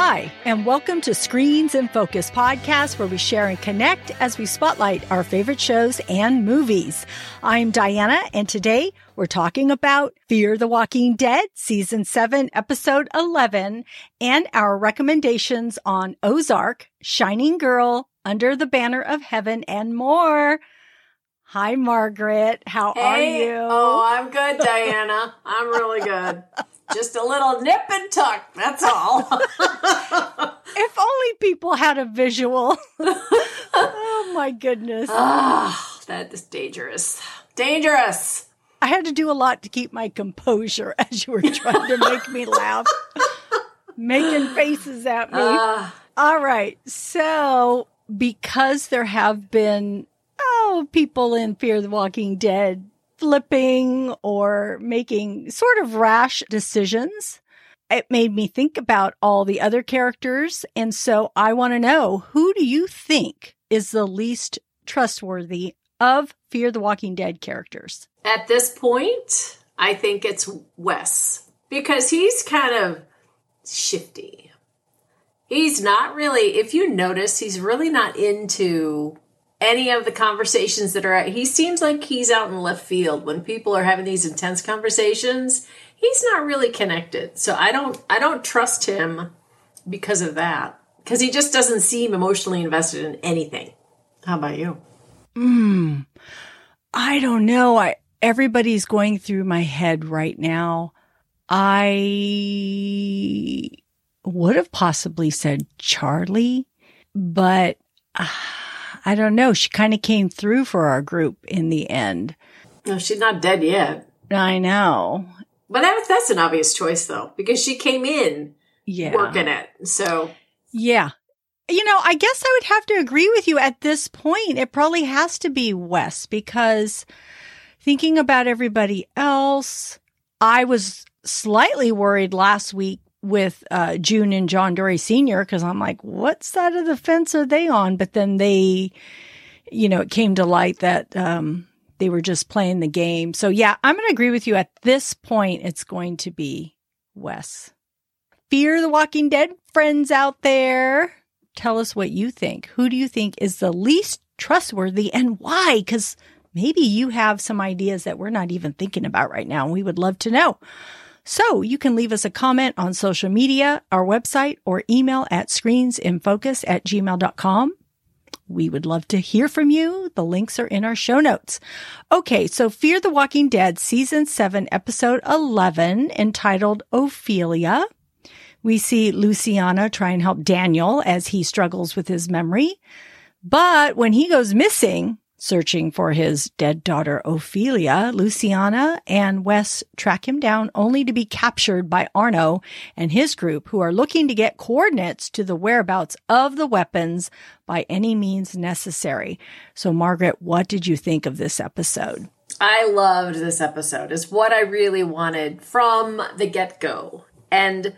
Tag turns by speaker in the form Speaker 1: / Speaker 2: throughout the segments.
Speaker 1: Hi, and welcome to Screens in Focus podcast, where we share and connect as we spotlight our favorite shows and movies. I'm Diana, and today we're talking about Fear the Walking Dead, season 7, episode 11, and our recommendations on Ozark, Shining Girl, Under the Banner of Heaven, and more. Hi, Margaret. How
Speaker 2: hey.
Speaker 1: are you?
Speaker 2: Oh, I'm good, Diana. I'm really good. Just a little nip and tuck. That's all.
Speaker 1: if only people had a visual. oh my goodness.
Speaker 2: Ah, that is dangerous. Dangerous.
Speaker 1: I had to do a lot to keep my composure as you were trying to make me laugh, making faces at me.
Speaker 2: Uh,
Speaker 1: All right. So, because there have been, oh, people in Fear of the Walking Dead flipping or making sort of rash decisions. It made me think about all the other characters. And so I want to know who do you think is the least trustworthy of Fear the Walking Dead characters?
Speaker 2: At this point, I think it's Wes because he's kind of shifty. He's not really, if you notice, he's really not into any of the conversations that are he seems like he's out in left field when people are having these intense conversations he's not really connected so i don't i don't trust him because of that because he just doesn't seem emotionally invested in anything how about you
Speaker 1: Hmm. I don't know. I everybody's going through my head right now. I would have possibly said Charlie, but uh, I don't know. She kind of came through for our group in the end.
Speaker 2: no she's not dead yet
Speaker 1: I know.
Speaker 2: but that, that's an obvious choice though because she came in
Speaker 1: Yeah.
Speaker 2: working it so
Speaker 1: Yeah. You know, I guess I would have to agree with you at this point. It probably has to be Wes because thinking about everybody else, I was slightly worried last week with uh, June and John Dorie Sr. because I'm like, what side of the fence are they on? But then they, you know, it came to light that um, they were just playing the game. So yeah, I'm going to agree with you. At this point, it's going to be Wes. Fear the Walking Dead friends out there. Tell us what you think. Who do you think is the least trustworthy and why? Because maybe you have some ideas that we're not even thinking about right now. And we would love to know. So you can leave us a comment on social media, our website, or email at screensinfocus at gmail.com. We would love to hear from you. The links are in our show notes. Okay, so Fear the Walking Dead, season 7, episode 11, entitled Ophelia. We see Luciana try and help Daniel as he struggles with his memory. But when he goes missing, searching for his dead daughter Ophelia, Luciana and Wes track him down only to be captured by Arno and his group who are looking to get coordinates to the whereabouts of the weapons by any means necessary. So Margaret, what did you think of this episode?
Speaker 2: I loved this episode. It's what I really wanted from the get go. And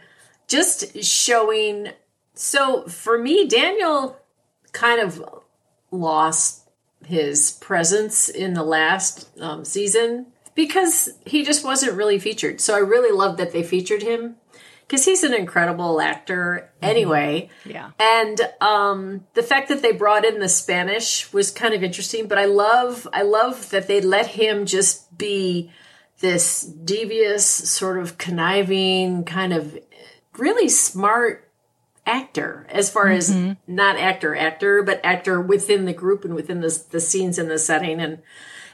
Speaker 2: just showing. So for me, Daniel kind of lost his presence in the last um, season because he just wasn't really featured. So I really love that they featured him because he's an incredible actor anyway.
Speaker 1: Yeah.
Speaker 2: And um, the fact that they brought in the Spanish was kind of interesting. But I love, I love that they let him just be this devious, sort of conniving, kind of really smart actor as far as mm-hmm. not actor actor but actor within the group and within the, the scenes and the setting. And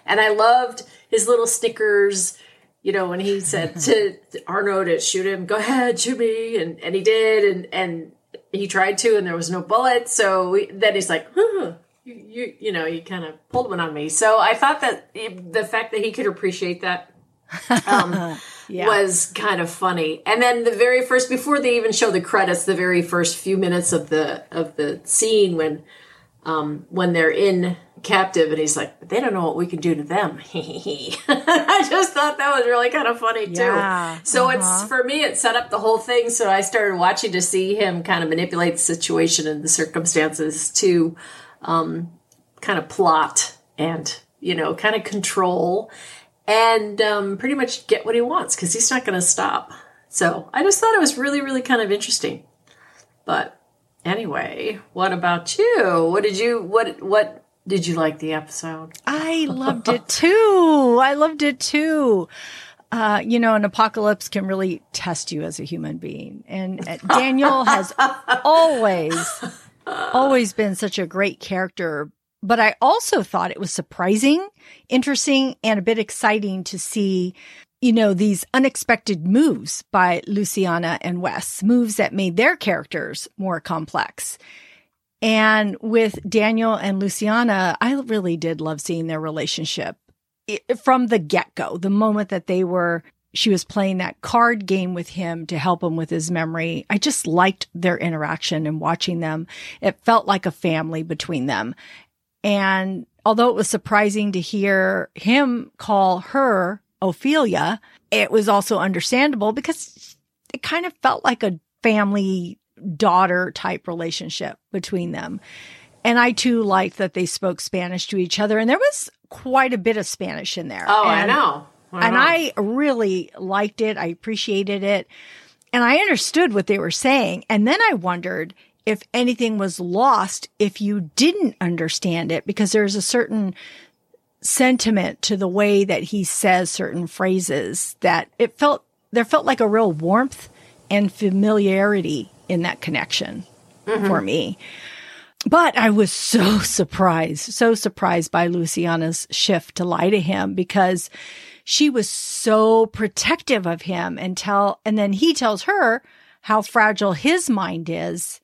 Speaker 2: and i loved his little snickers you know when he said to arno to shoot him go ahead shoot me. And and he did and and he tried to and there was no bullet so we, then he's like huh, you, you you know you kind of pulled one on me. So i thought that the fact that he could appreciate that um,
Speaker 1: Yeah.
Speaker 2: was kind of funny. And then the very first, before they even show the credits, the very first few minutes of the of the scene when um, when they're in captive, and he's like, "But they don't know what we can do to them." I just thought that was really kind of funny too. So
Speaker 1: uh-huh.
Speaker 2: it's for me, it set up the whole thing. So I started watching to see him kind of manipulate the situation and the circumstances to um, kind of plot and you know kind of control and um, pretty much get what he wants because he's not going to stop. So I just thought it was really, really kind of interesting. But anyway, what about you? What did you what what did you like the episode?
Speaker 1: I loved it too. I loved it too. Uh, you know, an apocalypse can really test you as a human being. And uh, Daniel has always, always been such a great character. But I also thought it was surprising, interesting, and a bit exciting to see, you know, these unexpected moves by Luciana and Wes, moves that made their characters more complex. And with Daniel and Luciana, I really did love seeing their relationship from the get go, the moment that they were, she was playing that card game with him to help him with his memory. I just liked their interaction and watching them. It felt like a family between them. And although it was surprising to hear him call her Ophelia, it was also understandable because it kind of felt like a family daughter type relationship between them. And I too liked that they spoke Spanish to each other. And there was quite a bit of Spanish in there.
Speaker 2: Oh,
Speaker 1: and,
Speaker 2: I know. I
Speaker 1: and
Speaker 2: know.
Speaker 1: I really liked it. I appreciated it. And I understood what they were saying. And then I wondered if anything was lost if you didn't understand it, because there's a certain sentiment to the way that he says certain phrases that it felt, there felt like a real warmth and familiarity in that connection
Speaker 2: Mm-hmm.
Speaker 1: for me. But I was so surprised, so surprised by Luciana's shift to lie to him because she was so protective of him and tell, and then he tells her how fragile his mind is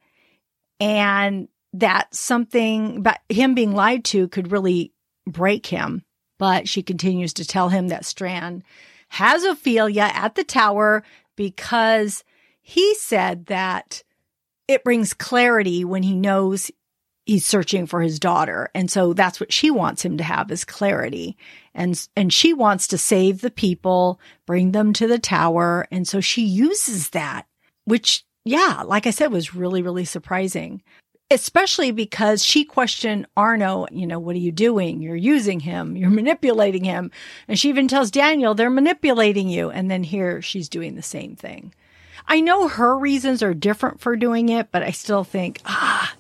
Speaker 1: and that something but him being lied to could really break him. But she continues to tell him that Strand has Ophelia at the tower because he said that it brings clarity when he knows he's searching for his daughter. And so that's what she wants him to have is clarity. And, and she wants to save the people, bring them to the tower. And so she uses that, which, yeah, like I said, was really, really surprising, especially because she questioned Arno, you know, what are you doing? You're using him. You're manipulating him. And she even tells Daniel, they're manipulating you. And then here she's doing the same thing. I know her reasons are different for doing it, but I still think, ah,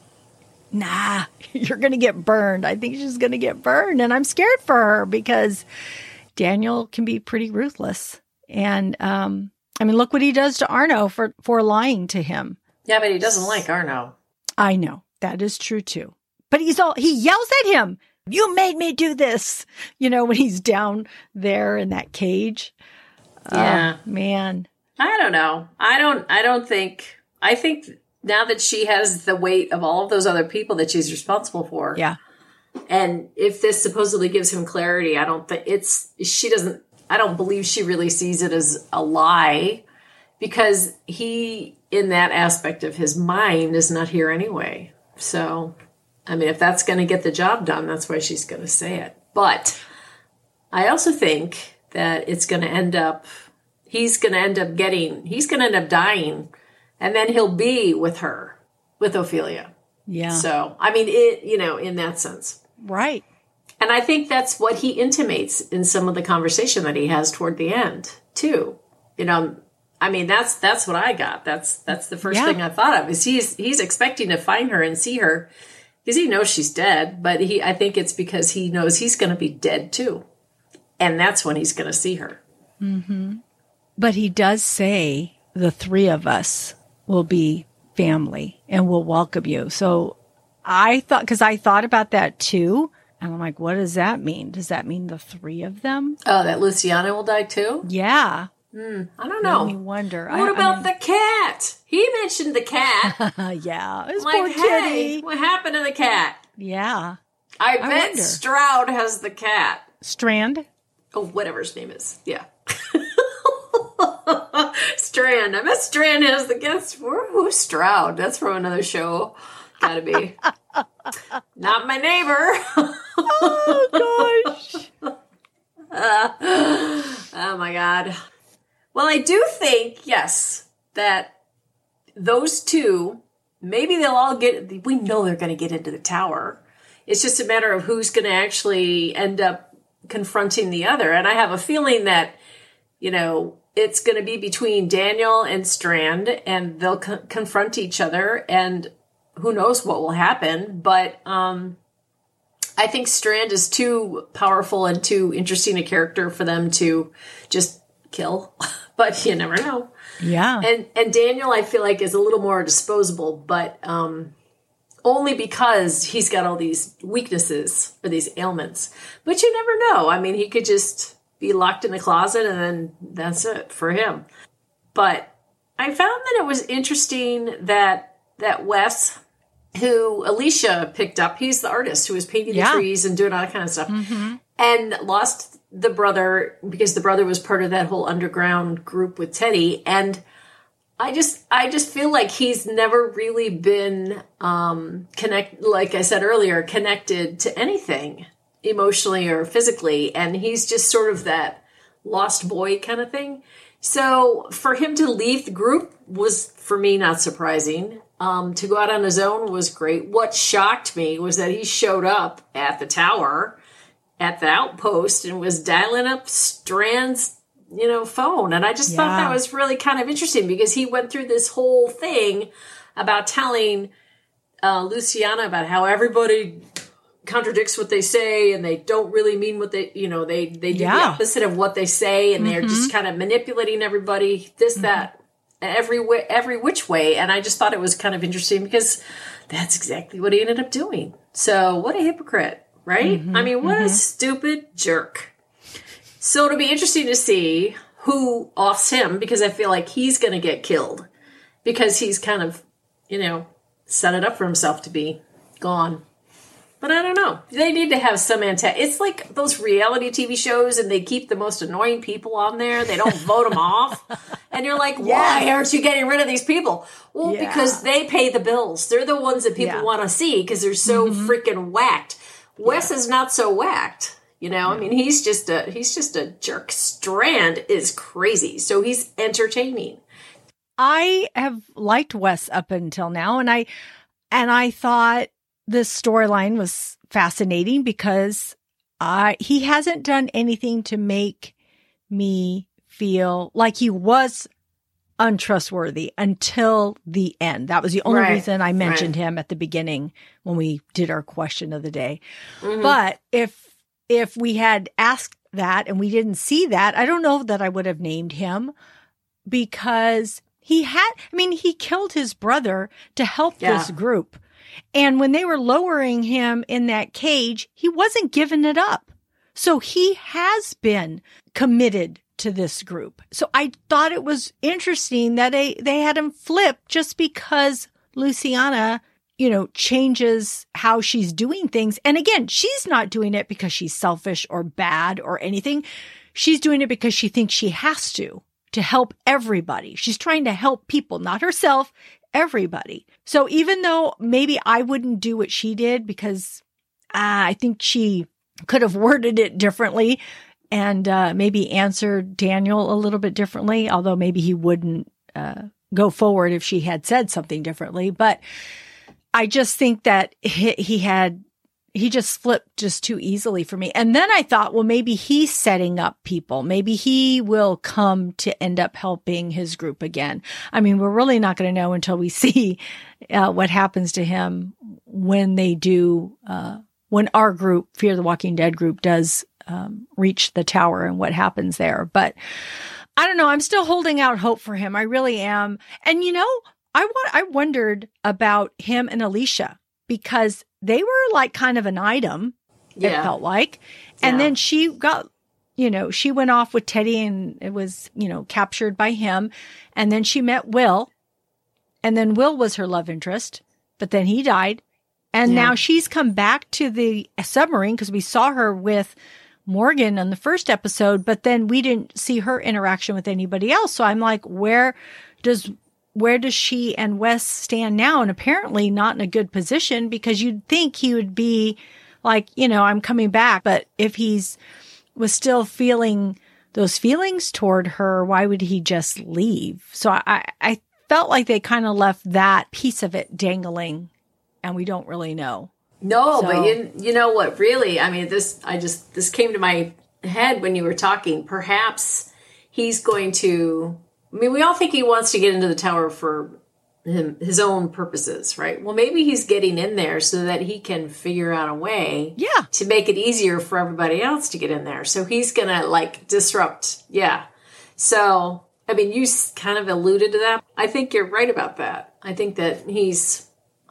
Speaker 1: nah, you're going to get burned. I think she's going to get burned. And I'm scared for her because Daniel can be pretty ruthless. And, um, I mean, look what he does to Arno for, for lying to him.
Speaker 2: Yeah, but he doesn't like Arno.
Speaker 1: I know that is true too. But he's all, he yells at him. You made me do this. You know, when he's down there in that cage.
Speaker 2: Oh, yeah.
Speaker 1: Oh, man.
Speaker 2: I don't know. I don't I don't think I think now that she has the weight of all of those other people that she's responsible for.
Speaker 1: Yeah.
Speaker 2: And if this supposedly gives him clarity, I don't think it's she doesn't I don't believe she really sees it as a lie because he in that aspect of his mind is not here anyway. So, I mean, if that's going to get the job done, that's why she's going to say it. But I also think that it's going to end up he's going to end up getting he's going to end up dying and then he'll be with her with Ophelia.
Speaker 1: Yeah.
Speaker 2: So, I mean, it, you know, in that sense.
Speaker 1: right.
Speaker 2: And I think that's what he intimates in some of the conversation that he has toward the end, too. You know, I mean, that's that's what I got. That's that's the first
Speaker 1: Yeah.
Speaker 2: thing I thought of is he's he's expecting to find her and see her because he knows she's dead, but he I think it's because he knows he's going to be dead too, and that's when he's going to see her. Mm-hmm.
Speaker 1: But he does say the three of us will be family and will welcome you. So I thought, because I thought about that too. And I'm like, what does that mean? Does that mean the three of them?
Speaker 2: Oh, that Luciana will die too?
Speaker 1: Yeah.
Speaker 2: Hmm, I don't
Speaker 1: Made me
Speaker 2: know.
Speaker 1: wonder.
Speaker 2: What about the cat? He mentioned the cat.
Speaker 1: yeah. It's poor
Speaker 2: hey,
Speaker 1: kitty.
Speaker 2: what happened to the cat?
Speaker 1: Yeah.
Speaker 2: I, bet
Speaker 1: wonder.
Speaker 2: Stroud has the cat.
Speaker 1: Strand.
Speaker 2: Oh, whatever his name is. Yeah. Strand. I bet Strand has the guest. Who- Who's Stroud? That's from another show. Gotta be. Not my neighbor.
Speaker 1: Oh gosh.
Speaker 2: oh my God. Well, I do think, yes, that those two, maybe they'll all get, we know they're going to get into the tower. It's just a matter of who's going to actually end up confronting the other. And I have a feeling that, you know, it's going to be between Daniel and Strand, and they'll co- confront each other, and who knows what will happen. But um, I think Strand is too powerful and too interesting a character for them to just kill. but you never know.
Speaker 1: Yeah.
Speaker 2: And and Daniel, I feel like is a little more disposable, but um, only because he's got all these weaknesses or these ailments. But you never know. I mean, he could just be locked in a closet and then that's it for him. But I found that it was interesting that that Wes, who Alicia picked up, he's the artist who was painting
Speaker 1: Yeah.
Speaker 2: the trees and doing all that kind of stuff, and lost the brother because the brother was part of that whole underground group with Teddy and. I just I just feel like he's never really been um connect like I said earlier connected to anything emotionally or physically and he's just sort of that lost boy kind of thing. So for him to leave the group was for me not surprising. Um, to go out on his own was great. What shocked me was that he showed up at the tower at the outpost and was dialing up Strand's you know phone and I just thought that was really kind of interesting because he went through this whole thing about telling uh, Luciana about how everybody contradicts what they say and they don't really mean what they you know they they do the
Speaker 1: Yeah.
Speaker 2: opposite of what they say and they're just kind of manipulating everybody this that every way every which way and I just thought it was kind of interesting because that's exactly what he ended up doing. So what a hypocrite right? Mm-hmm, I mean what a mm-hmm. stupid jerk. So it'll be interesting to see who offs him because I feel like he's going to get killed because he's kind of, you know, set it up for himself to be gone. But I don't know. They need to have some antenna. It's like those reality TV shows, and they keep the most annoying people on there. They don't vote them off, and you're like, why aren't you getting rid of these people? Well,
Speaker 1: Yeah.
Speaker 2: because they pay the bills. They're the ones that people
Speaker 1: Yeah.
Speaker 2: want to see because they're so mm-hmm. freaking whacked. Wes is not so whacked. You know, I mean, he's just a he's just a jerk. Strand is crazy, so he's entertaining.
Speaker 1: I have liked Wes up until now and I and I thought this storyline was fascinating because I he hasn't done anything to make me feel like he was untrustworthy until the end. That was the only
Speaker 2: Right,
Speaker 1: reason I mentioned him at the beginning when we did our question of the day.
Speaker 2: Mhm.
Speaker 1: But if if we had asked that and we didn't see that, I don't know that I would have named him because he had I mean he killed his brother to help
Speaker 2: Yeah.
Speaker 1: this group. And when they were lowering him in that cage, he wasn't giving it up. So he has been committed to this group. So I thought it was interesting that they, they had him flip just because Luciana, you know, changes how she's doing things. And again, she's not doing it because she's selfish or bad or anything. She's doing it because she thinks she has to, to help everybody. She's trying to help people, not herself, everybody. So even though maybe I wouldn't do what she did because uh, I think she could have worded it differently and uh, maybe answered Daniel a little bit differently, although maybe he wouldn't uh, go forward if she had said something differently. But I just think that he, he had, he just flipped just too easily for me. And then I thought, well, maybe he's setting up people. Maybe he will come to end up helping his group again. I mean, we're really not going to know until we see uh, what happens to him when they do, uh, when our group, Fear the Walking Dead group, does um, reach the tower and what happens there. But I don't know. I'm still holding out hope for him. I really am. And you know, I want, I wondered about him and Alicia because they were like kind of an item. It felt like, and
Speaker 2: Yeah.
Speaker 1: then she got, you know, she went off with Teddy and it was, you know, captured by him. And then she met Will, and then Will was her love interest, but then he died. And
Speaker 2: Yeah.
Speaker 1: now she's come back to the submarine because we saw her with Morgan on the first episode, but then we didn't see her interaction with anybody else. So I'm like, where does where does she and Wes stand now? And apparently not in a good position because you'd think he would be like, you know, I'm coming back. But if he's was still feeling those feelings toward her, why would he just leave? So I, I felt like they kind of left that piece of it dangling and we don't really know.
Speaker 2: No,
Speaker 1: So-
Speaker 2: but you you know what? Really, I mean, this I just this came to my head when you were talking. Perhaps he's going to. I mean, we all think he wants to get into the tower for him, his own purposes, right? Well, maybe he's getting in there so that he can figure out a way
Speaker 1: Yeah.
Speaker 2: to make it easier for everybody else to get in there. So he's going to like disrupt. Yeah. So, I mean, you kind of alluded to that. I think you're right about that. I think that he's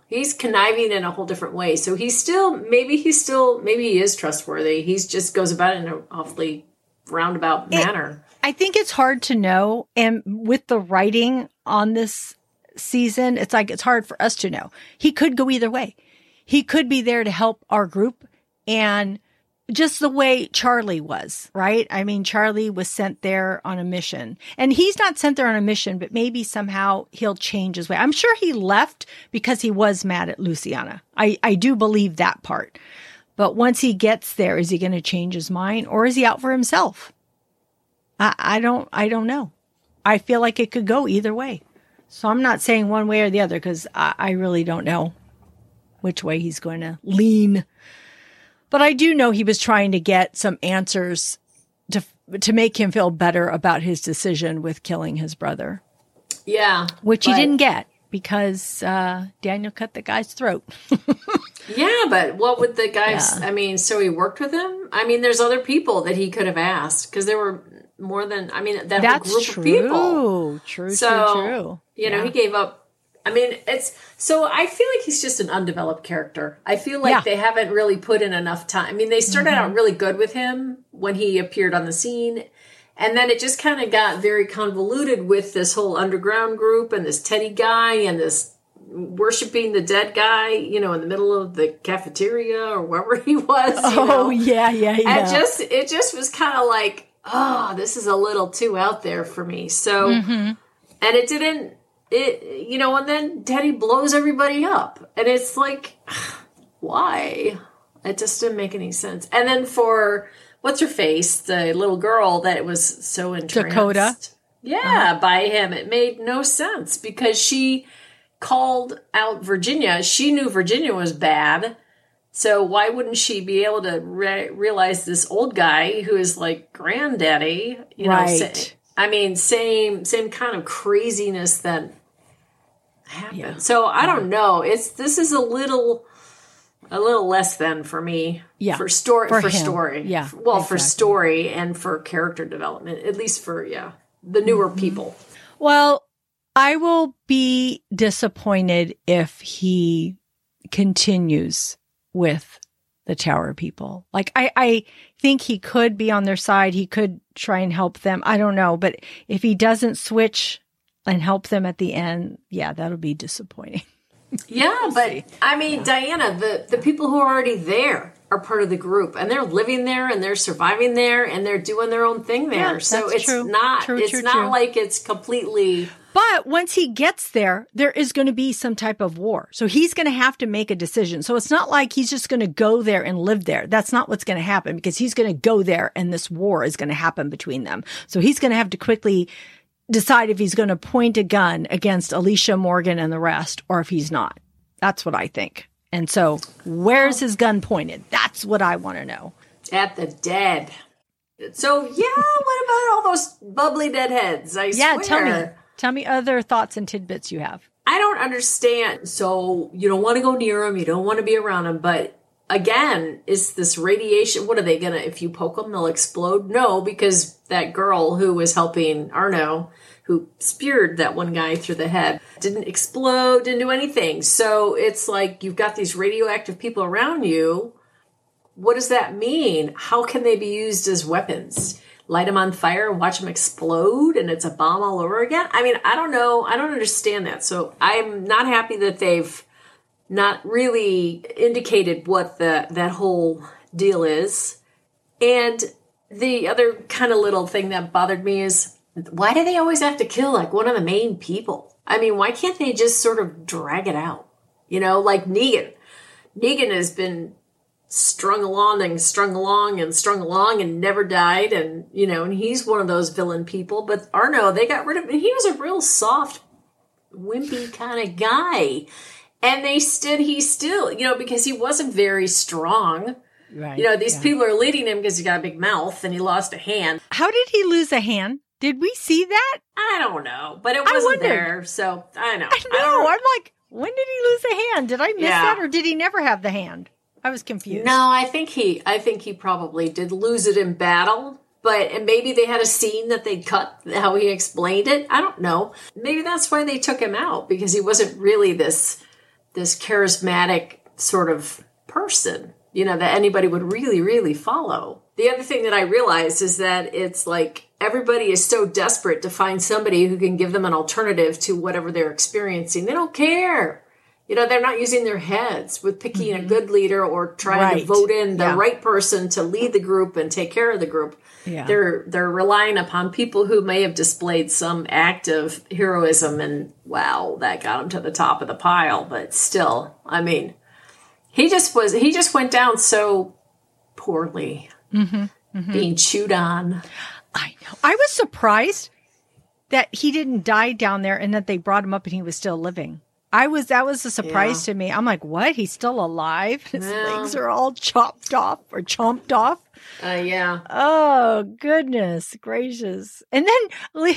Speaker 2: he's conniving in a whole different way. So he's still maybe he's still maybe he is trustworthy. He's just goes about it in an awfully roundabout manner.
Speaker 1: I think it's hard to know. And with the writing on this season, it's like it's hard for us to know. He could go either way. He could be there to help our group and just the way Charlie was, right? I mean, Charlie was sent there on a mission and he's not sent there on a mission, but maybe somehow he'll change his way. I'm sure he left because he was mad at Luciana. I, I do believe that part. But once he gets there, is he going to change his mind or is he out for himself? I, I don't I don't know. I feel like it could go either way. So I'm not saying one way or the other because I, I really don't know which way he's going to lean. But I do know he was trying to get some answers to to make him feel better about his decision with killing his brother,
Speaker 2: Yeah.
Speaker 1: which he didn't get because uh, Daniel cut the guy's throat.
Speaker 2: Yeah, but what would the guys?
Speaker 1: Yeah.
Speaker 2: I mean, so he worked with him. I mean, there's other people that he could have asked because there were more than. I mean, that
Speaker 1: That's
Speaker 2: group
Speaker 1: true.
Speaker 2: of people.
Speaker 1: True,
Speaker 2: So
Speaker 1: true, true.
Speaker 2: you know,
Speaker 1: Yeah.
Speaker 2: he gave up. I mean, it's so I feel like he's just an undeveloped character. I feel like
Speaker 1: Yeah. Mm-hmm.
Speaker 2: they haven't really put in enough time. I mean, they started out really good with him when he appeared on the scene. And then it just kind of got very convoluted with this whole underground group and this Teddy guy and this worshiping the dead guy, you know, in the middle of the cafeteria or wherever he was.
Speaker 1: Oh
Speaker 2: know?
Speaker 1: yeah, yeah, yeah.
Speaker 2: And just it just was kind of like, oh, this is a little too out there for me. So,
Speaker 1: Mm-hmm.
Speaker 2: and it didn't. It you know, and then Teddy blows everybody up, and it's like, why? It just didn't make any sense. And then for what's her face, the little girl that was so entranced,
Speaker 1: Dakota?
Speaker 2: yeah, by him, it made no sense because she called out Virginia. She knew Virginia was bad. So why wouldn't she be able to re- realize this old guy who is like granddaddy? You know,
Speaker 1: Right.
Speaker 2: sa- I mean, same same kind of craziness that happened.
Speaker 1: Yeah.
Speaker 2: So I don't know. It's this is a little a little less than for me.
Speaker 1: Yeah.
Speaker 2: For story
Speaker 1: For
Speaker 2: for, story.
Speaker 1: Yeah,
Speaker 2: Well, for story and for character development, at least for yeah the newer
Speaker 1: Mm-hmm.
Speaker 2: people.
Speaker 1: Well, I will be disappointed if he continues with the tower people. Like I, I think he could be on their side. He could try and help them. I don't know. But if he doesn't switch and help them at the end, yeah, that'll be disappointing.
Speaker 2: Yeah, but I mean, Diana, the the people who are already there are part of the group, and they're living there, and they're surviving there, and they're doing their own thing there.
Speaker 1: Yeah,
Speaker 2: so it's
Speaker 1: true.
Speaker 2: not
Speaker 1: True,
Speaker 2: it's
Speaker 1: true,
Speaker 2: not like it's completely.
Speaker 1: But once he gets there, there is going to be some type of war. So he's going to have to make a decision. So it's not like he's just going to go there and live there. That's not what's going to happen because he's going to go there and this war is going to happen between them. So he's going to have to quickly decide if he's going to point a gun against Alicia Morgan and the rest or if he's not. That's what I think. And so where's his gun pointed? That's what I want to know.
Speaker 2: at the dead. So yeah, what about all those bubbly deadheads? I
Speaker 1: Yeah,
Speaker 2: swear.
Speaker 1: tell me. Tell me other thoughts and tidbits you have.
Speaker 2: I don't understand. So you don't want to go near them, you don't want to be around them, but again, is this radiation? What are they gonna? If you poke them, they'll explode? No, because that girl who was helping Arno, who speared that one guy through the head, didn't explode, didn't do anything. So it's like you've got these radioactive people around you. What does that mean? How can they be used as weapons? Light them on fire and watch them explode and it's a bomb all over again? I mean, I don't know. I don't understand that. So I'm not happy that they've not really indicated what the that whole deal is. And the other kind of little thing that bothered me is why do they always have to kill like one of the main people? I mean, why can't they just sort of drag it out? You know, like Negan. Negan has been strung along and strung along and strung along and never died and you know and he's one of those villain people but arno they got rid of him he was a real soft wimpy kind of guy and they stood he still you know because he wasn't very strong
Speaker 1: Right.
Speaker 2: you know these people are leading him because he got a big mouth and he lost a hand
Speaker 1: How did he lose a hand? Did we see that?
Speaker 2: I don't know, but it
Speaker 1: I
Speaker 2: wasn't there, so I know.
Speaker 1: I
Speaker 2: don't
Speaker 1: know. I'm like, when did he lose a hand? Did I miss
Speaker 2: Yeah.
Speaker 1: that, or did he never have the hand? I was confused.
Speaker 2: No, I think he I think he probably did lose it in battle. But and maybe they had a scene that they cut how he explained it. I don't know. Maybe that's why they took him out because he wasn't really this this charismatic sort of person, you know, that anybody would really, really follow. The other thing that I realized is that it's like everybody is so desperate to find somebody who can give them an alternative to whatever they're experiencing. They don't care. You know, they're not using their heads with picking a good leader or trying
Speaker 1: Right.
Speaker 2: to vote in the
Speaker 1: Yeah.
Speaker 2: right person to lead the group and take care of the group.
Speaker 1: Yeah.
Speaker 2: They're they're relying upon people who may have displayed some act of heroism and wow, that got him to the top of the pile, but still, I mean, he just was he just went down so poorly.
Speaker 1: Mm-hmm.
Speaker 2: Being chewed on.
Speaker 1: I know. I was surprised that he didn't die down there and that they brought him up and he was still living. I was that was a surprise to me. I'm like, what? He's still alive? His
Speaker 2: Yeah.
Speaker 1: legs are all chopped off or chomped off.
Speaker 2: Uh, yeah.
Speaker 1: Oh goodness gracious! And then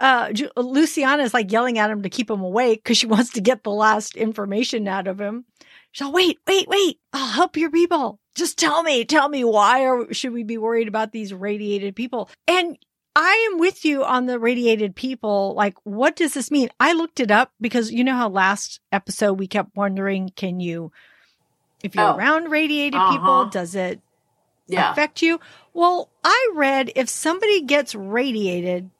Speaker 1: uh, Luciana is like yelling at him to keep him awake because she wants to get the last information out of him. She's like, "Wait, wait, wait! I'll help your people. Just tell me, tell me why or should we be worried about these radiated people?" And I am with you on the radiated people. Like, what does this mean? I looked it up because you know how last episode we kept wondering, can you, if you're
Speaker 2: Oh.
Speaker 1: around radiated
Speaker 2: Uh-huh.
Speaker 1: people, does it
Speaker 2: Yeah.
Speaker 1: affect you? Well, I read if somebody gets radiated,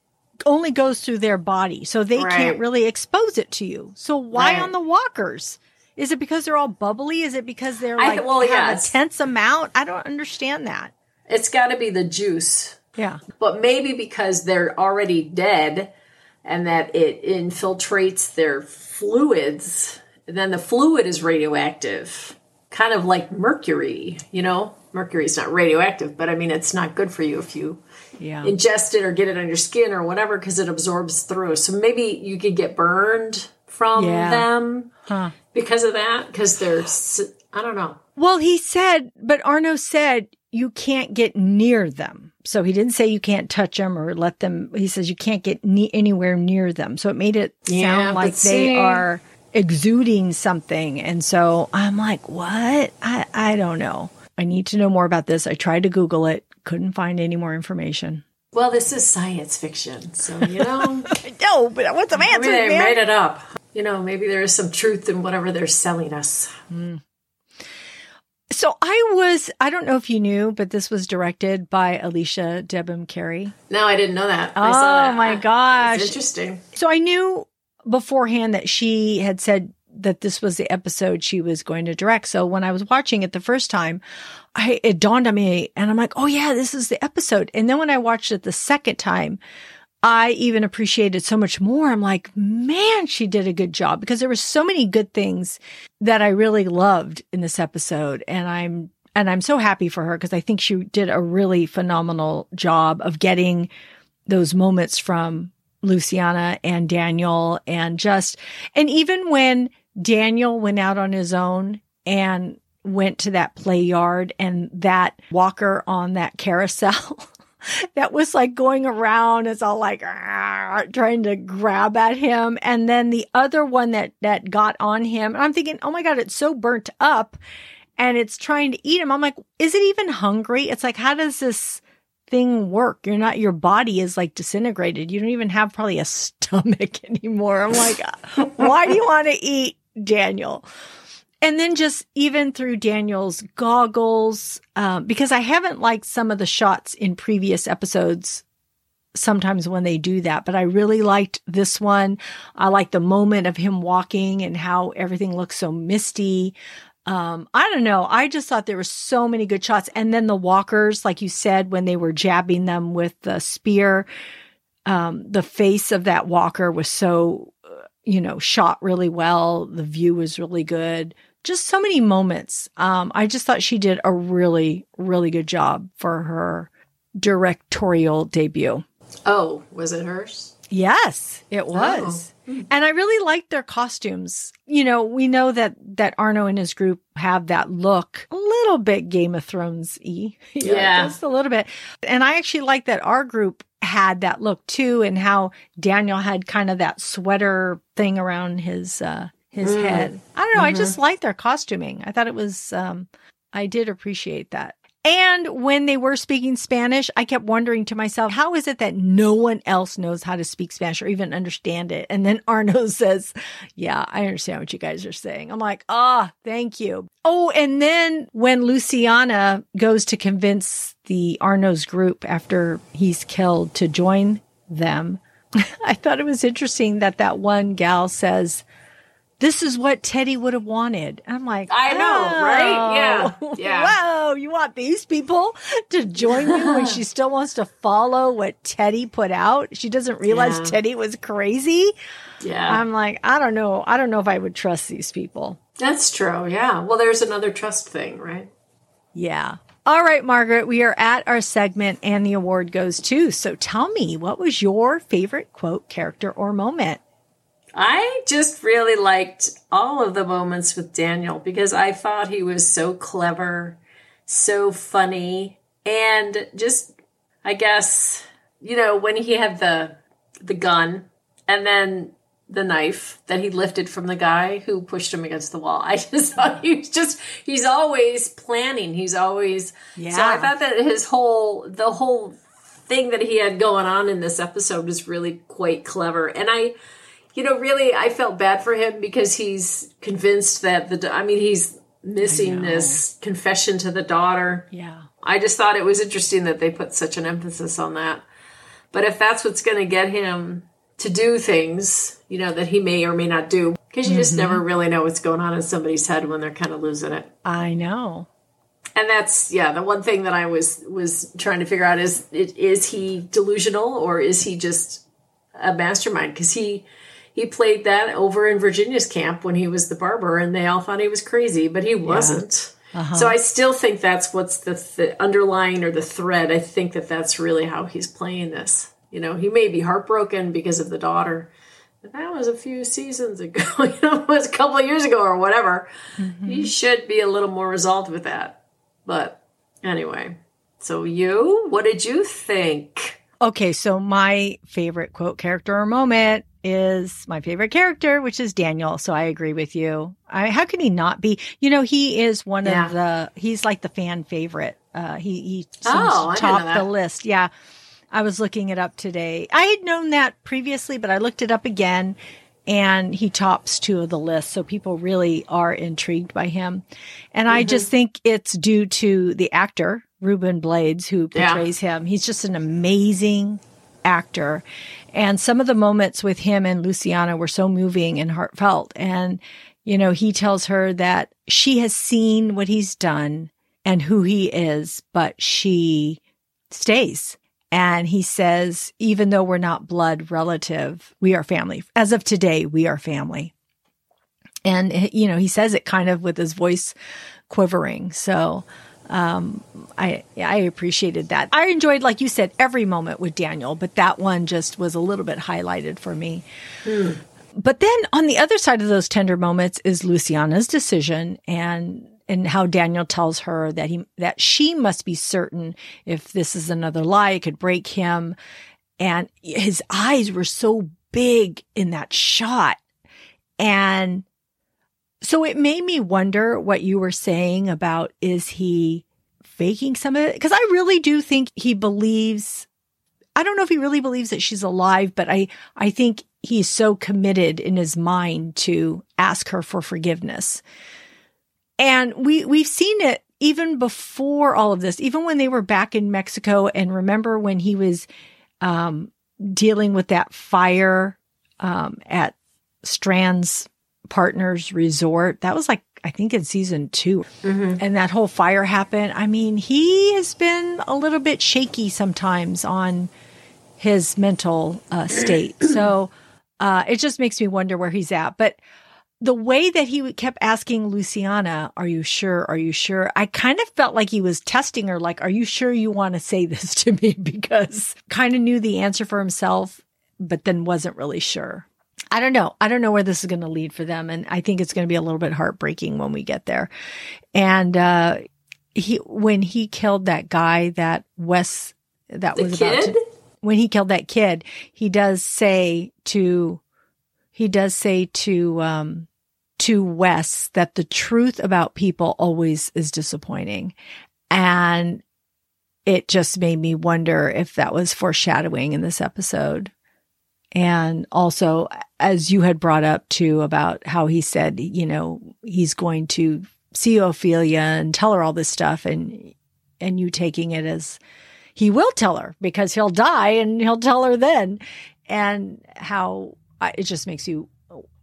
Speaker 1: only goes through their body, so they can't really expose it to you. So why
Speaker 2: Right.
Speaker 1: on the walkers? Is it because they're all bubbly? Is it because they're like
Speaker 2: th- well,
Speaker 1: have
Speaker 2: yes.
Speaker 1: a tense amount? I don't understand that.
Speaker 2: It's got to be the juice.
Speaker 1: Yeah.
Speaker 2: but maybe because they're already dead and that it infiltrates their fluids, then the fluid is radioactive, kind of like mercury, you know? Mercury is not radioactive, but I mean, it's not good for you if you
Speaker 1: Yeah.
Speaker 2: ingest it or get it on your skin or whatever because it absorbs through. So maybe you could get burned from
Speaker 1: Yeah.
Speaker 2: them
Speaker 1: Huh.
Speaker 2: because of that, because they're, I don't know.
Speaker 1: Well, he said, but Arno said you can't get near them. So he didn't say you can't touch them or let them. He says you can't get ne- anywhere near them. So it made it sound
Speaker 2: Yeah,
Speaker 1: like they are exuding something. And so I'm like, what? I, I don't know. I need to know more about this. I tried to Google it, couldn't find any more information.
Speaker 2: Well, this is science fiction, so you know.
Speaker 1: No, but I want some
Speaker 2: Maybe
Speaker 1: answers,
Speaker 2: they
Speaker 1: man.
Speaker 2: made it up. You know, maybe there is some truth in whatever they're selling us. Hmm.
Speaker 1: So I was, I don't know if you knew, but this was directed by Alycia Debnam-Carey.
Speaker 2: No, I didn't know that. I
Speaker 1: Oh
Speaker 2: that.
Speaker 1: my gosh.
Speaker 2: It's interesting.
Speaker 1: So I knew beforehand that she had said that this was the episode she was going to direct. So when I was watching it the first time, I it dawned on me and I'm like, "Oh yeah, this is the episode." And then when I watched it the second time, I even appreciated so much more. I'm like, "Man, she did a good job" because there were so many good things that I really loved in this episode and I'm and I'm so happy for her because I think she did a really phenomenal job of getting those moments from Luciana and Daniel and just, and even when Daniel went out on his own and went to that play yard and that walker on that carousel that was like going around it's all like trying to grab at him. And then the other one that that got on him i'm thinking oh my god it's so burnt up and it's trying to eat him. I'm like is it even hungry? It's like how does this thing work? You're not your body is like disintegrated. You don't even have probably a stomach anymore. I'm like why do you want to eat daniel and then just even through Daniel's goggles, um, because I haven't liked some of the shots in previous episodes. Sometimes when they do that, but I really liked this one. I like the moment of him walking and how everything looks so misty. Um, I don't know. I just thought there were so many good shots. And then the walkers, like you said, when they were jabbing them with the spear, um, the face of that walker was so, uh, you know, shot really well. The view was really good. Just so many moments. Um, I just thought she did a really, really good job for her directorial debut.
Speaker 2: Oh, was it hers?
Speaker 1: Yes, it was. And I really liked their costumes. You know, we know that that Arno and his group have that look a little bit Game of Thrones y.
Speaker 2: Yeah.
Speaker 1: Just a little bit. And I actually like that our group had that look too, and how Daniel had kind of that sweater thing around his uh, his
Speaker 2: Mm.
Speaker 1: head. I don't know. I
Speaker 2: Mhm.
Speaker 1: just liked their costuming. I thought it was. Um, I did appreciate that. And when they were speaking Spanish, I kept wondering to myself, how is it that no one else knows how to speak Spanish or even understand it? And then Arno says, Yeah, I understand what you guys are saying. I'm like, Ah, thank you. Oh, and then when Luciana goes to convince the Arno's group after he's killed to join them, I thought it was interesting that that one gal says, this is what Teddy would have wanted. I'm like,
Speaker 2: I know, right? Yeah,
Speaker 1: "Oh,
Speaker 2: yeah.
Speaker 1: Whoa, you want these people to join you when she still wants to follow what Teddy put out? She doesn't realize
Speaker 2: Yeah.
Speaker 1: Teddy was crazy.
Speaker 2: Yeah.
Speaker 1: I'm like, I don't know. I don't know if I would trust these people.
Speaker 2: That's true. Yeah. Well, there's another trust thing, right?
Speaker 1: Yeah. All right, Margaret, we are at our segment and the award goes to. So tell me, what was your favorite quote, character, or moment?
Speaker 2: I just really liked all of the moments with Daniel because I thought he was so clever, so funny, and just I guess you know when he had the the gun and then the knife that he lifted from the guy who pushed him against the wall. I just thought he was just he's always planning. He's always yeah. So I thought that his whole the whole thing that he had going on in this episode was really quite clever. And I you know, really I felt bad for him because he's convinced that the I mean he's missing this confession to the daughter.
Speaker 1: Yeah.
Speaker 2: I just thought it was interesting that they put such an emphasis on that. But if that's what's going to get him to do things, you know, that he may or may not do, because you just mm-hmm. never really know what's going on in somebody's head when they're kind of losing it.
Speaker 1: I know.
Speaker 2: And that's yeah, the one thing that I was was trying to figure out is is he delusional or is he just a mastermind? Because he he played that over in Virginia's camp when he was the barber, and they all thought he was crazy, but he wasn't. Uh-huh. So I still think that's what's the, the underlying or the thread. I think that that's really how he's playing this. You know, he may be heartbroken because of the daughter, but that was a few seasons ago. You know, it was a couple of years ago or whatever. Mm-hmm. He should be a little more resolved with that. But anyway, so you, what did you think?
Speaker 1: Okay, so my favorite quote character or moment is my favorite character, which is Daniel. So I agree with you. I, how can he not be? You know, he is one
Speaker 2: Yeah.
Speaker 1: of the. He's like the fan favorite. Uh, he he seems
Speaker 2: Oh,
Speaker 1: to top the list. Yeah, I was looking it up today. I had known that previously, but I looked it up again, and he tops two of the list. So people really are intrigued by him, and I
Speaker 2: Mm-hmm.
Speaker 1: just think it's due to the actor Ruben Blades who
Speaker 2: Yeah.
Speaker 1: portrays him. He's just an amazing actor. And some of the moments with him and Luciana were so moving and heartfelt. And, you know, he tells her that she has seen what he's done and who he is, but she stays. And he says, even though we're not blood relative, we are family. As of today, we are family. And, you know, he says it kind of with his voice quivering. So, um, I I appreciated that. I enjoyed, like you said, every moment with Daniel, but that one just was a little bit highlighted for me. But then on the other side of those tender moments is Luciana's decision and and how Daniel tells her that he that she must be certain if this is another lie, it could break him. And his eyes were so big in that shot. And so it made me wonder what you were saying about is he faking some of it? Because I really do think he believes. I don't know if he really believes that she's alive, but I I think he's so committed in his mind to ask her for forgiveness. And we we've seen it even before all of this, even when they were back in Mexico. And remember when he was um, dealing with that fire um, at Strand's Partners Resort. That was like, I think in season 2 And that whole fire happened. I mean, he has been a little bit shaky sometimes on his mental uh, state. So uh, it just makes me wonder where he's at. But the way that he kept asking Luciana, Are you sure? Are you sure? I kind of felt like he was testing her, like, Are you sure you want to say this to me? Because kind of knew the answer for himself, but then wasn't really sure. I don't know. I don't know where this is going to lead for them. And I think it's going to be a little bit heartbreaking when we get there. And, uh, he, when he killed that guy that Wes, that
Speaker 2: The
Speaker 1: was about
Speaker 2: kid?
Speaker 1: to, when he killed that kid, he does say to, he does say to, um, to Wes that the truth about people always is disappointing. And it just made me wonder if that was foreshadowing in this episode. And also, as you had brought up too, about how he said, you know, he's going to see Ofelia and tell her all this stuff, and and you taking it as he will tell her because he'll die and he'll tell her then, and how it just makes you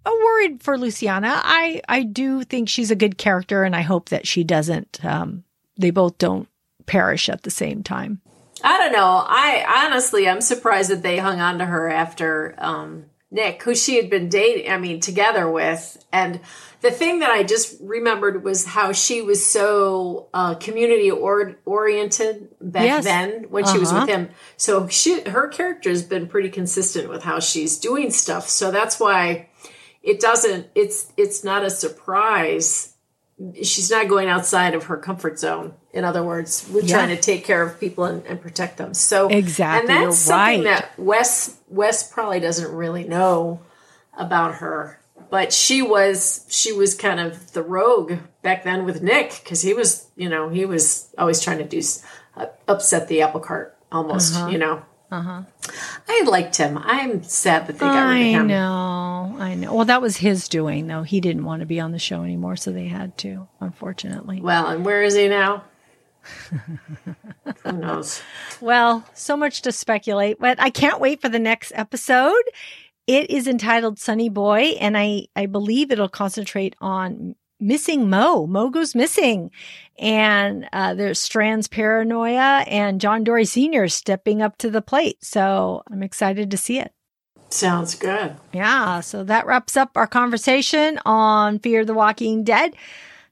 Speaker 1: worried for Luciana. I I do think she's a good character, and I hope that she doesn't. Um, they both don't perish at the same time.
Speaker 2: I don't know. I honestly, I'm surprised that they hung on to her after um, Nick, who she had been dating, I mean, together with. And the thing that I just remembered was how she was so uh, community or- oriented back yes. then when uh-huh. she was with uh-huh. him. So she, her character has been pretty consistent with how she's doing stuff. So that's why it doesn't. It's it's not a surprise she's not going outside of her comfort zone. In other words, we're yeah. trying to take care of people and, and protect them. So
Speaker 1: exactly,
Speaker 2: and that's
Speaker 1: something
Speaker 2: right. that Wes Wes probably doesn't really know about her. But she was she was kind of the rogue back then with Nick because he was you know he was always trying to do uh, upset the apple cart almost uh-huh. you know uh-huh. I liked him. I'm sad that they got rid of him.
Speaker 1: I know. I know. Well, that was his doing, though. He didn't want to be on the show anymore, so they had to, unfortunately.
Speaker 2: Well, and where is he now? Who knows?
Speaker 1: Well, so much to speculate, but I can't wait for the next episode. It is entitled Sonny Boy, and I, I believe it'll concentrate on missing Mo. Mo goes missing. And uh, there's Strand's paranoia and John Dorie Sr. stepping up to the plate. So I'm excited to see it.
Speaker 2: Sounds good.
Speaker 1: Yeah. So that wraps up our conversation on Fear the Walking Dead.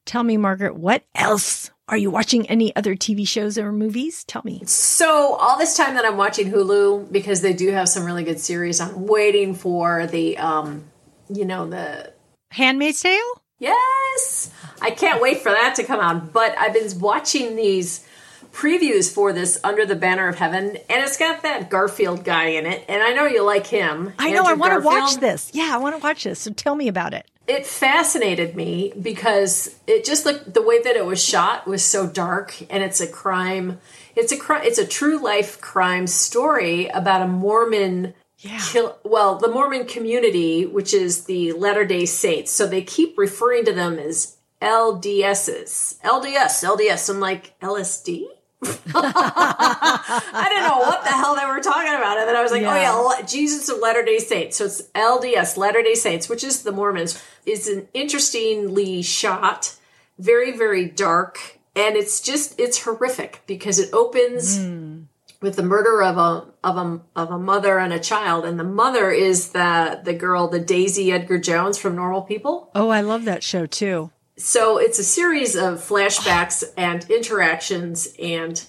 Speaker 1: Tell me, Margaret, what else? Are you watching any other TV shows or movies? Tell me.
Speaker 2: So, all this time that I'm watching Hulu, because they do have some really good series, I'm waiting for the, um, you know, the
Speaker 1: Handmaid's Tale?
Speaker 2: Yes. I can't wait for that to come out. But I've been watching these previews for this Under the Banner of Heaven, and it's got that Garfield guy in it, and I know you like him.
Speaker 1: I know. I want to watch this. Yeah, I want to watch this. So tell me about it.
Speaker 2: It fascinated me because it just looked the way that it was shot was so dark, and it's a crime. It's a crime. It's a true life crime story about a Mormon yeah. Kill, well, the Mormon community, which is the Latter day Saints, so they keep referring to them as LDSs. LDS, LDS. I'm like, LSD? I didn't know what the hell they were talking about. And then I was like, yeah. oh yeah, Jesus of Latter day Saints. So it's LDS, Latter day Saints, which is the Mormons. It's an interestingly shot, very, very dark. And it's just, it's horrific because it opens. Mm with the murder of a of a of a mother and a child, and the mother is the the girl, the Daisy Edgar Jones from Normal People.
Speaker 1: Oh, I love that show too.
Speaker 2: So it's a series of flashbacks and interactions, and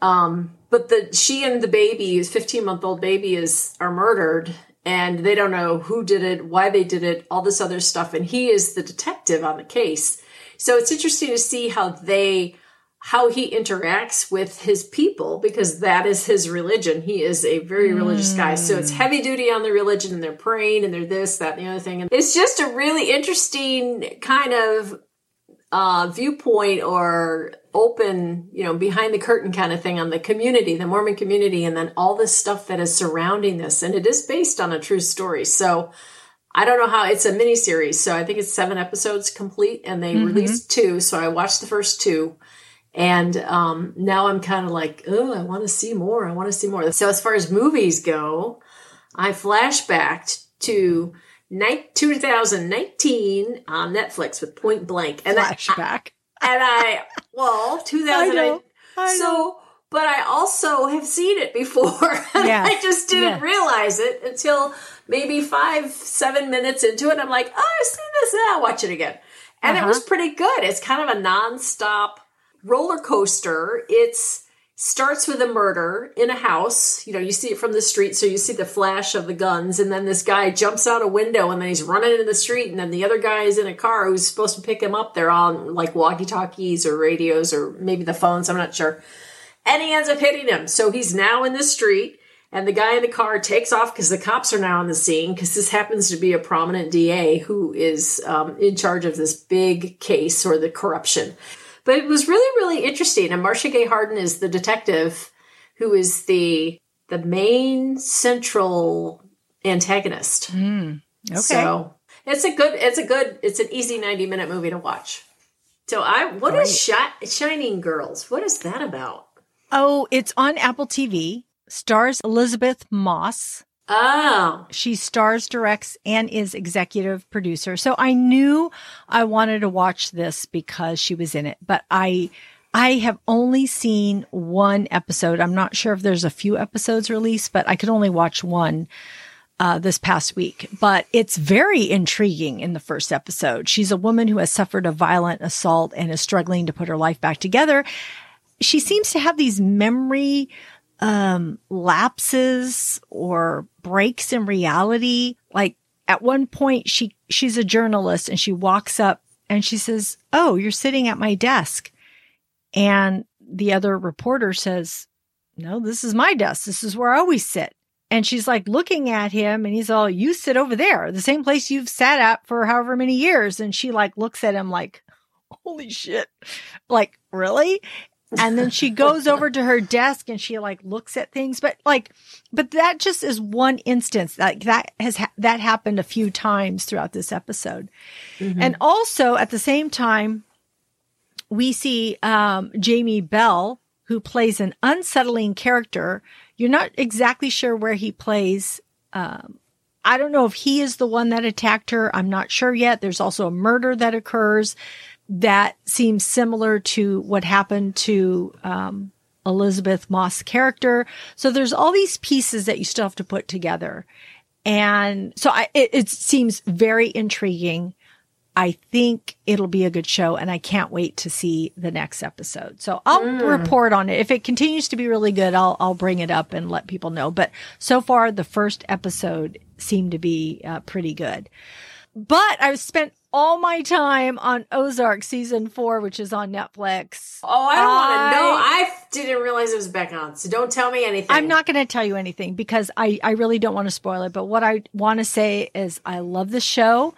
Speaker 2: um, but the she and the baby, fifteen month old baby, is are murdered, and they don't know who did it, why they did it, all this other stuff, and he is the detective on the case. So it's interesting to see how they how he interacts with his people because that is his religion. He is a very mm. religious guy. So it's heavy duty on the religion and they're praying and they're this, that, and the other thing. And it's just a really interesting kind of uh, viewpoint or open, you know, behind the curtain kind of thing on the community, the Mormon community, and then all this stuff that is surrounding this. And it is based on a true story. So I don't know how it's a mini series. So I think it's seven episodes complete and they mm-hmm. released two. So I watched the first two and um, now I'm kind of like, oh, I want to see more. I want to see more. So as far as movies go, I flashbacked to 2019 on Netflix with Point Blank.
Speaker 1: And Flashback.
Speaker 2: I, and I, well, 2000. I I so, but I also have seen it before. Yes. I just didn't yes. realize it until maybe five, seven minutes into it. I'm like, oh, I've seen this. I'll watch it again. And uh-huh. it was pretty good. It's kind of a nonstop roller coaster. It's starts with a murder in a house. You know, you see it from the street, so you see the flash of the guns, and then this guy jumps out a window and then he's running into the street, and then the other guy is in a car who's supposed to pick him up. They're on like walkie talkies or radios or maybe the phones, I'm not sure. And he ends up hitting him. So he's now in the street And the guy in the car takes off because the cops are now on the scene because this happens to be a prominent DA who is um, in charge of this big case or the corruption. But it was really, really interesting. And Marcia Gay Harden is the detective who is the the main central antagonist.
Speaker 1: Mm, okay.
Speaker 2: So it's a good, it's a good, it's an easy 90 minute movie to watch. So I, what
Speaker 1: Great.
Speaker 2: is Shi- Shining Girls? What is that about?
Speaker 1: Oh, it's on Apple TV. Stars Elisabeth Moss.
Speaker 2: Oh,
Speaker 1: She stars, directs, and is executive producer. So I knew I wanted to watch this because she was in it, but I, I have only seen one episode. I'm not sure if there's a few episodes released, but I could only watch one uh, this past week. But it's very intriguing in the first episode. She's a woman who has suffered a violent assault and is struggling to put her life back together. She seems to have these memory um, lapses or breaks in reality. Like at one point, she she's a journalist and she walks up and she says, "Oh, you're sitting at my desk," and the other reporter says, "No, this is my desk. This is where I always sit." And she's like looking at him and he's all, you sit over there, the same place you've sat at for however many years. And she like looks at him like, holy shit. Like, really? And then she goes over to her desk and she like looks at things, but like, but that just is one instance like that has, ha- that happened a few times throughout this episode. And also at the same time, we see um, Jamie Bell, who plays an unsettling character. You're not exactly sure where he plays. Um, I don't know if he is the one that attacked her. I'm not sure yet. There's also a murder that occurs that seems similar to what happened to um, Elisabeth Moss' character. So there's all these pieces that you still have to put together. And so I, it, it seems very intriguing. I think it'll be a good show and I can't wait to see the next episode. So I'll report on it. If it continues to be really good, I'll, I'll bring it up and let people know. But so far, the first episode seemed to be uh, pretty good. But I've spent all my time on Ozark season four, which is on Netflix.
Speaker 2: oh, I don't want to know.
Speaker 1: I-
Speaker 2: I didn't realize it was back on. So don't tell me anything.
Speaker 1: I'm not going to tell you anything because I, I really don't want to spoil it. But what I want to say is I love the show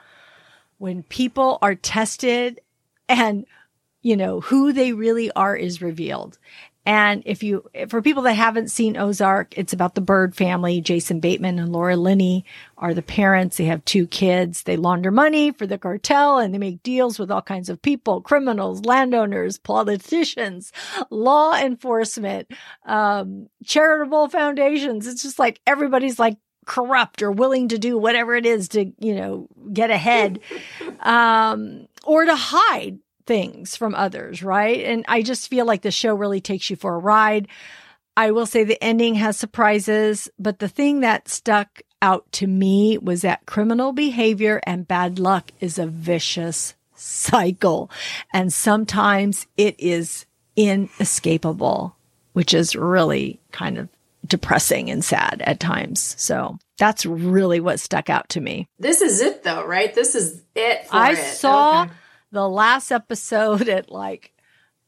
Speaker 1: when people are tested and, you know, who they really are is revealed. And if you, for people that haven't seen Ozark, it's about the Bird family. Jason Bateman and Laura Linney are the parents. They have two kids. They launder money for the cartel and they make deals with all kinds of people, criminals, landowners, politicians, law enforcement, um, charitable foundations. It's just like everybody's like corrupt or willing to do whatever it is to, you know, get ahead, um, or to hide things from others, right? And I just feel like the show really takes you for a ride. I will say the ending has surprises, but the thing that stuck out to me was that criminal behavior and bad luck is a vicious cycle. And sometimes it is inescapable, which is really kind of depressing and sad at times. So that's really what stuck out to me.
Speaker 2: This is it, though, right? This is it. For
Speaker 1: I
Speaker 2: it.
Speaker 1: saw
Speaker 2: Okay.
Speaker 1: The last episode at like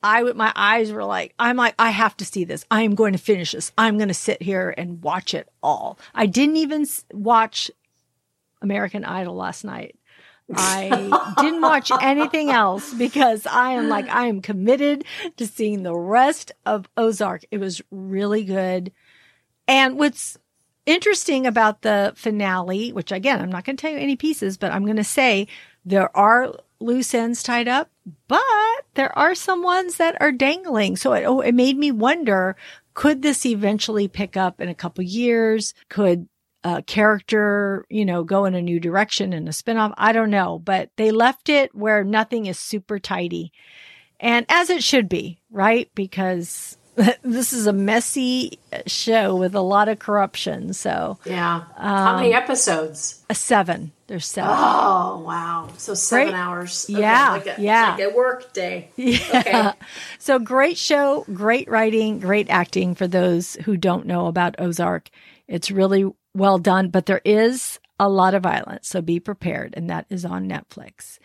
Speaker 1: I would my eyes were like I'm like I have to see this. I am going to finish this. I'm going to sit here and watch it all. I didn't even watch American Idol last night. I didn't watch anything else because I am like I am committed to seeing the rest of Ozark. It was really good. And what's interesting about the finale, which again, I'm not going to tell you any pieces, but I'm going to say there are loose ends tied up, but there are some ones that are dangling. So it, oh, it made me wonder, could this eventually pick up in a couple years? Could a character, you know, go in a new direction in a spinoff? I don't know, but they left it where nothing is super tidy. And as it should be, right? Because this is a messy show with a lot of corruption. So
Speaker 2: Yeah. How many
Speaker 1: Um,
Speaker 2: episodes?
Speaker 1: a seven. There's seven.
Speaker 2: Oh, wow. So seven
Speaker 1: Great.
Speaker 2: hours. Okay,
Speaker 1: Yeah,
Speaker 2: Like a,
Speaker 1: yeah.
Speaker 2: Like a work day.
Speaker 1: Yeah.
Speaker 2: Okay.
Speaker 1: So great show, great writing, great acting for those who don't know about Ozark. It's really well done, but there is a lot of violence. So be prepared. And that is on Netflix.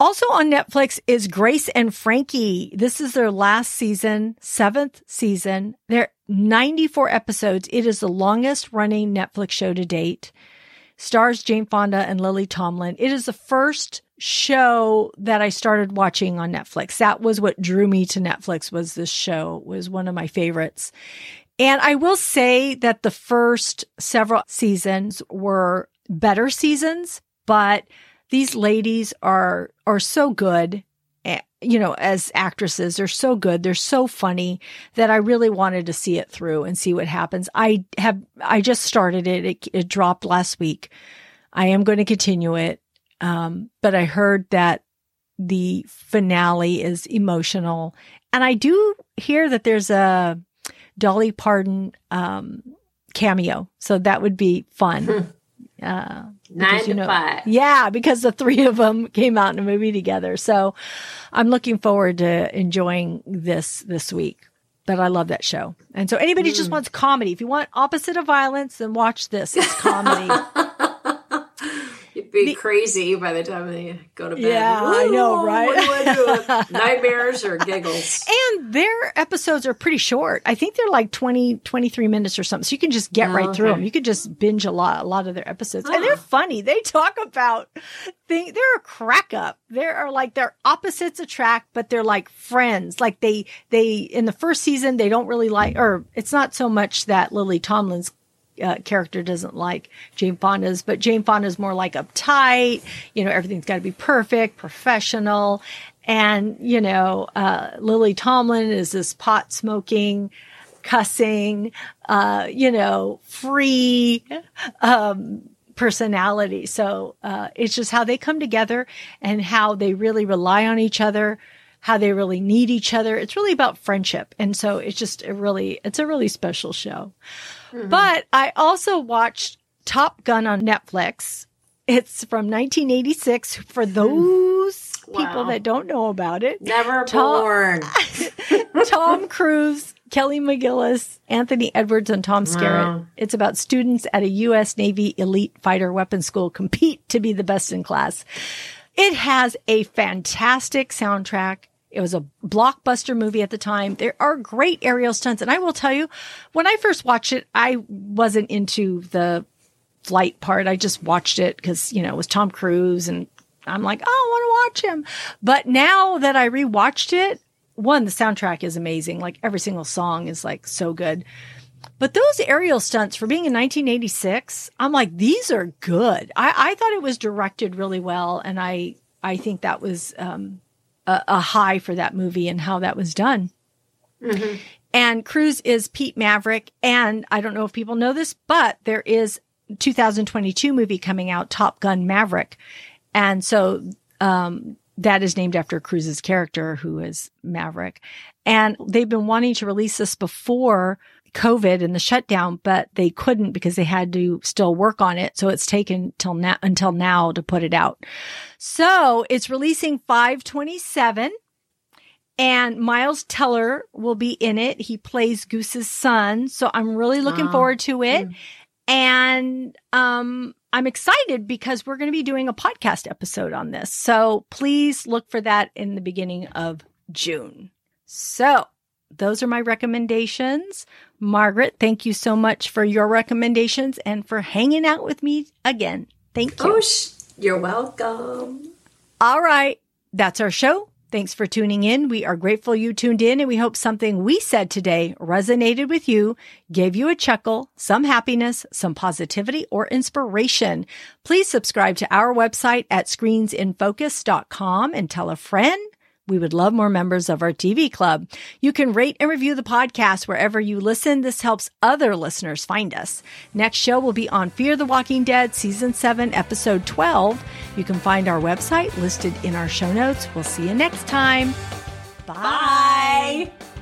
Speaker 1: Also on Netflix is Grace and Frankie. This is their last season, seventh season. They're 94 episodes. It is the longest running Netflix show to date. Stars Jane Fonda and Lily Tomlin. It is the first show that I started watching on Netflix. That was what drew me to Netflix was this show it was one of my favorites. And I will say that the first several seasons were better seasons, but these ladies are are so good eh, you know as actresses they're so good they're so funny that i really wanted to see it through and see what happens. I have i just started it. It, it dropped last week. I am going to continue it um, but i heard that the finale is emotional. And i do hear that there's a dolly parton um, cameo. So that would be fun.
Speaker 2: Uh, Nine to
Speaker 1: you know,
Speaker 2: five.
Speaker 1: Yeah, because the three of them came out in a movie together. So I'm looking forward to enjoying this this week. But I love that show. And so anybody mm. just wants comedy. If you want opposite of violence, then watch this. It's comedy.
Speaker 2: Be the, crazy by the time they go to bed.
Speaker 1: Yeah, I know, right?
Speaker 2: What do I do? Nightmares or giggles?
Speaker 1: And their episodes are pretty short. I think they're like 20, 23 minutes or something. So you can just get oh, right okay. through them. You could just binge a lot, a lot of their episodes. And they're ah. funny. They talk about things. They're a crack up. They are like, their opposites attract, but they're like friends. Like they, they, in the first season, they don't really like, or it's not so much that Lily Tomlin's uh, character doesn't like Jane Fonda's, but Jane Fonda's more like uptight. You know, everything's got to be perfect, professional. And, you know, uh, Lily Tomlin is this pot smoking, cussing, uh, you know, free, um, personality. So, uh, it's just how they come together and how they really rely on each other how they really need each other. It's really about friendship. And so it's just a really, it's a really special show. Mm-hmm. But I also watched Top Gun on Netflix. It's from 1986 for those wow. people that don't know about it.
Speaker 2: Never Tom, born.
Speaker 1: Tom Cruise, Kelly McGillis, Anthony Edwards, and Tom Skerritt. Wow. It's about students at a U.S. Navy elite fighter weapons school compete to be the best in class. It has a fantastic soundtrack. It was a blockbuster movie at the time. There are great aerial stunts. And I will tell you, when I first watched it, I wasn't into the flight part. I just watched it because, you know, it was Tom Cruise and I'm like, oh, I want to watch him. But now that I rewatched it, one, the soundtrack is amazing. Like every single song is like so good. But those aerial stunts for being in 1986, I'm like, these are good. I, I thought it was directed really well. And I, I think that was, um, a, a high for that movie and how that was done. Mm-hmm. And Cruise is Pete Maverick. And I don't know if people know this, but there is 2022 movie coming out, Top Gun Maverick. And so, um, that is named after Cruise's character, who is Maverick. And they've been wanting to release this before COVID and the shutdown, but they couldn't because they had to still work on it. So it's taken till now until now to put it out. So it's releasing 527 and Miles Teller will be in it. He plays Goose's son. So I'm really looking forward to it. Mm. And, um, I'm excited because we're going to be doing a podcast episode on this. So please look for that in the beginning of June. So those are my recommendations. Margaret, thank you so much for your recommendations and for hanging out with me again. Thank you.
Speaker 2: Oh, sh- you're welcome.
Speaker 1: All right. That's our show. Thanks for tuning in. We are grateful you tuned in and we hope something we said today resonated with you, gave you a chuckle, some happiness, some positivity or inspiration. Please subscribe to our website at screensinfocus.com and tell a friend we would love more members of our TV club. You can rate and review the podcast wherever you listen. This helps other listeners find us. Next show will be on Fear the Walking Dead, Season 7, Episode 12. You can find our website listed in our show notes. We'll see you next time. Bye. Bye.